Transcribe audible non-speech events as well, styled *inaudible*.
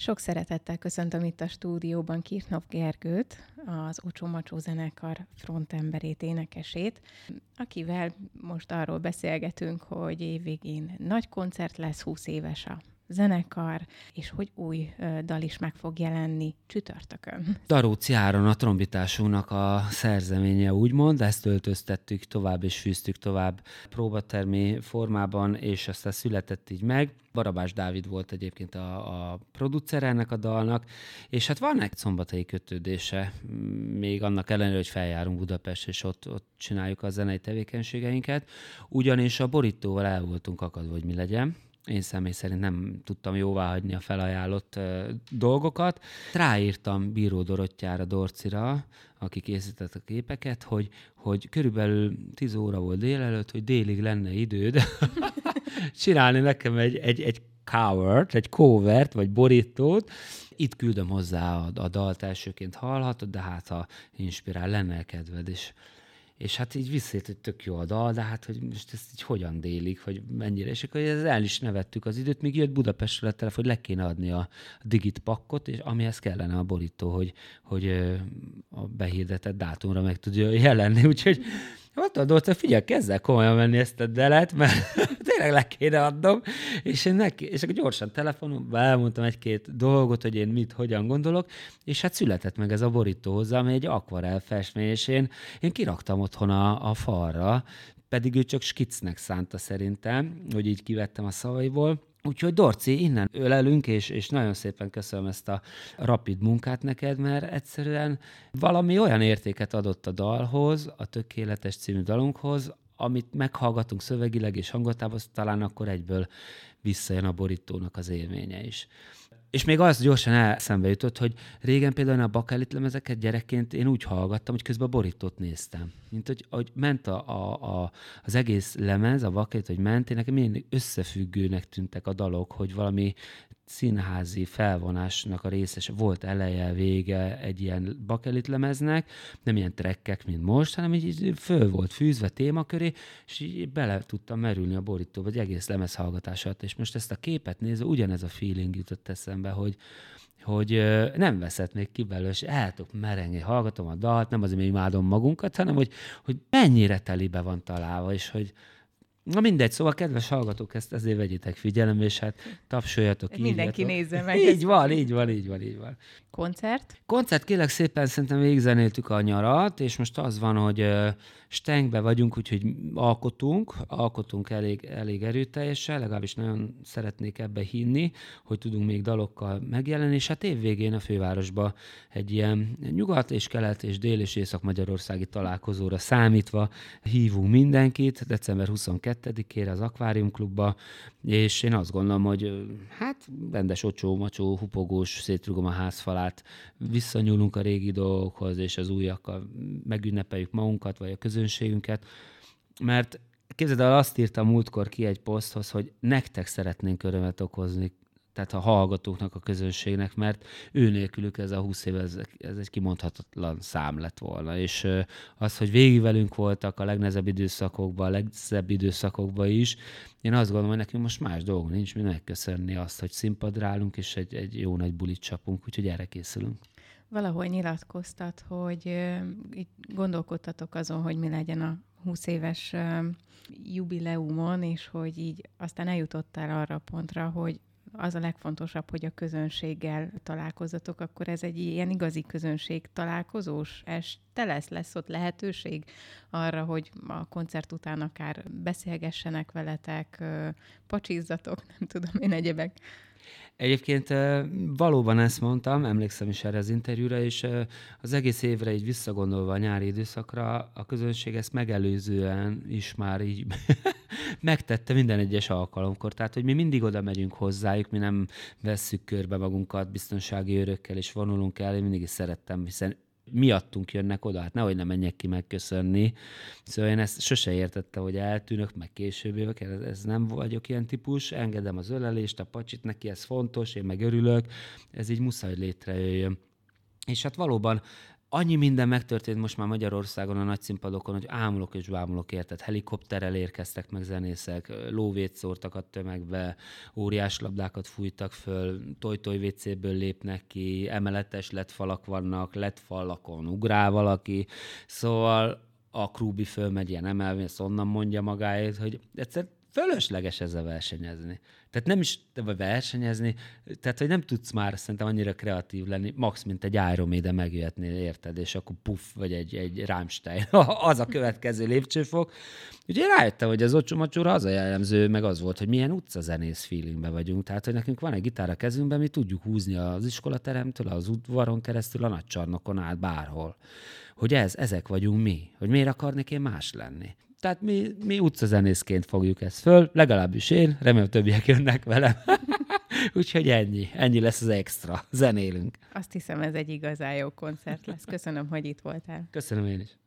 Sok szeretettel köszöntöm itt a stúdióban Kirtnov Gergőt, az Ocsó Macsó zenekar frontemberét, énekesét, akivel most arról beszélgetünk, hogy évvégén nagy koncert lesz, 20 éves a zenekar, és hogy új dal is meg fog jelenni csütörtökön. Daróci Áron a trombitásunknak a szerzeménye úgymond, ezt öltöztettük tovább és fűztük tovább próbatermi formában, és aztán született így meg. Barabás Dávid volt egyébként a, a producer ennek a dalnak, és hát van egy szombatai kötődése, még annak ellenére, hogy feljárunk Budapest, és ott, ott csináljuk a zenei tevékenységeinket, ugyanis a borítóval el voltunk akadva, hogy mi legyen, én személy szerint nem tudtam jóvá hagyni a felajánlott uh, dolgokat. Ráírtam Bíró Dorottyára, Dorcira, aki készített a képeket, hogy, hogy körülbelül 10 óra volt délelőtt, hogy délig lenne időd *laughs* csinálni nekem egy, egy, egy covert, egy covert, vagy borítót. Itt küldöm hozzá a, a dalt elsőként hallhatod, de hát ha inspirál, lenne kedved, és és hát így visszért, hogy tök jó a dal, de hát hogy most ezt így hogyan délik, hogy mennyire, és akkor ez el is nevettük az időt, míg jött Budapestről a telefon, hogy le kéne adni a digit pakkot, és amihez kellene a borító, hogy, hogy a behirdetett dátumra meg tudja jelenni, úgyhogy Mondta a figyelj, kezd el komolyan venni ezt a delet, mert *laughs* tényleg le kéne adnom, és, én neki, és akkor gyorsan telefonon elmondtam egy-két dolgot, hogy én mit, hogyan gondolok, és hát született meg ez a borító hozzá, ami egy akvarel festmény, és én, én kiraktam otthon a, a falra, pedig ő csak skicnek szánta szerintem, hogy így kivettem a szavaiból, Úgyhogy Dorci, innen ölelünk, és, és nagyon szépen köszönöm ezt a rapid munkát neked, mert egyszerűen valami olyan értéket adott a dalhoz, a Tökéletes című dalunkhoz, amit meghallgatunk szövegileg és hangotában, talán akkor egyből visszajön a borítónak az élménye is. És még az gyorsan eszembe jutott, hogy régen például a bakelit lemezeket gyerekként én úgy hallgattam, hogy közben a borítót néztem. Mint hogy, hogy ment a, a, a, az egész lemez, a bakelit, hogy ment, én nekem mindig összefüggőnek tűntek a dalok, hogy valami színházi felvonásnak a részes volt eleje, vége egy ilyen bakelit lemeznek, nem ilyen trekkek, mint most, hanem így föl volt fűzve témaköré, és így bele tudtam merülni a borító, vagy egész lemez hallgatását. És most ezt a képet nézve ugyanez a feeling jutott eszembe, hogy, hogy nem veszetnék ki belőle, és el tudok merengni, hallgatom a dalt, nem azért, hogy imádom magunkat, hanem hogy, hogy mennyire telibe van találva, és hogy, Na mindegy, szóval kedves hallgatók, ezt ezért vegyitek figyelembe, és hát tapsoljatok. Mindenki írjatok. nézze meg. Így van, így van, így van, így van. Koncert? Koncert, kérlek szépen, szerintem végigzenéltük a nyarat, és most az van, hogy stengbe vagyunk, úgyhogy alkotunk, alkotunk elég, elég erőteljesen, legalábbis nagyon szeretnék ebbe hinni, hogy tudunk még dalokkal megjelenni, és hát évvégén a fővárosba egy ilyen nyugat és kelet és dél és észak-magyarországi találkozóra számítva hívunk mindenkit, december 22-ére az Akvárium Klubba, és én azt gondolom, hogy hát rendes ocsó, macsó, hupogós, szétrugom a házfalát, visszanyúlunk a régi dolgokhoz, és az újakkal megünnepeljük magunkat, vagy a közönségünket, mert képzeld el, azt írtam múltkor ki egy poszthoz, hogy nektek szeretnénk örömet okozni, tehát a hallgatóknak, a közönségnek, mert ő nélkülük ez a 20 év, ez, ez egy kimondhatatlan szám lett volna. És az, hogy végig velünk voltak a legnehezebb időszakokban, a legszebb időszakokban is, én azt gondolom, hogy nekünk most más dolgunk nincs, mint megköszönni azt, hogy színpadra és egy, egy jó nagy bulit csapunk, úgyhogy erre készülünk. Valahol nyilatkoztat, hogy uh, gondolkodtatok azon, hogy mi legyen a 20 éves jubileumon, és hogy így aztán eljutottál arra a pontra, hogy az a legfontosabb, hogy a közönséggel találkozatok, akkor ez egy ilyen igazi közönség találkozós este lesz, lesz ott lehetőség arra, hogy a koncert után akár beszélgessenek veletek, pacsizzatok, nem tudom én egyebek. Egyébként valóban ezt mondtam, emlékszem is erre az interjúra, és az egész évre így visszagondolva a nyári időszakra, a közönség ezt megelőzően is már így megtette minden egyes alkalomkor. Tehát, hogy mi mindig oda megyünk hozzájuk, mi nem vesszük körbe magunkat biztonsági örökkel, és vonulunk el, én mindig is szerettem, hiszen miattunk jönnek oda, hát nehogy nem menjek ki megköszönni. Szóval én ezt sose értettem, hogy eltűnök, meg később jövök, ez nem vagyok ilyen típus, engedem az ölelést, a pacsit, neki ez fontos, én meg örülök, ez így muszáj létrejöjjön. És hát valóban annyi minden megtörtént most már Magyarországon a nagy színpadokon, hogy ámulok és bámulok érted. Helikopterrel érkeztek meg zenészek, lóvét szórtak a tömegbe, óriás labdákat fújtak föl, toj-toj WC-ből lépnek ki, emeletes lett falak vannak, lett falakon ugrál valaki. Szóval a Krúbi fölmegy ilyen emelve, ezt onnan mondja magáért, hogy egyszer fölösleges ezzel versenyezni. Tehát nem is, vagy versenyezni, tehát hogy nem tudsz már szerintem annyira kreatív lenni, max, mint egy Iron Maiden megjöhetni, érted, és akkor puff, vagy egy, egy Rammstein, *laughs* az a következő lépcsőfok. Ugye rájöttem, hogy az ocsomacsóra az a jellemző, meg az volt, hogy milyen utcazenész feelingbe vagyunk. Tehát, hogy nekünk van egy gitár a kezünkben, mi tudjuk húzni az iskolateremtől, az udvaron keresztül, a nagy csarnokon át, bárhol. Hogy ez, ezek vagyunk mi. Hogy miért akarnék én más lenni. Tehát mi, mi utcazenészként fogjuk ezt föl, legalábbis én, remélem többiek jönnek velem. *laughs* Úgyhogy ennyi, ennyi lesz az extra, zenélünk. Azt hiszem, ez egy igazán jó koncert lesz. Köszönöm, hogy itt voltál. Köszönöm én is.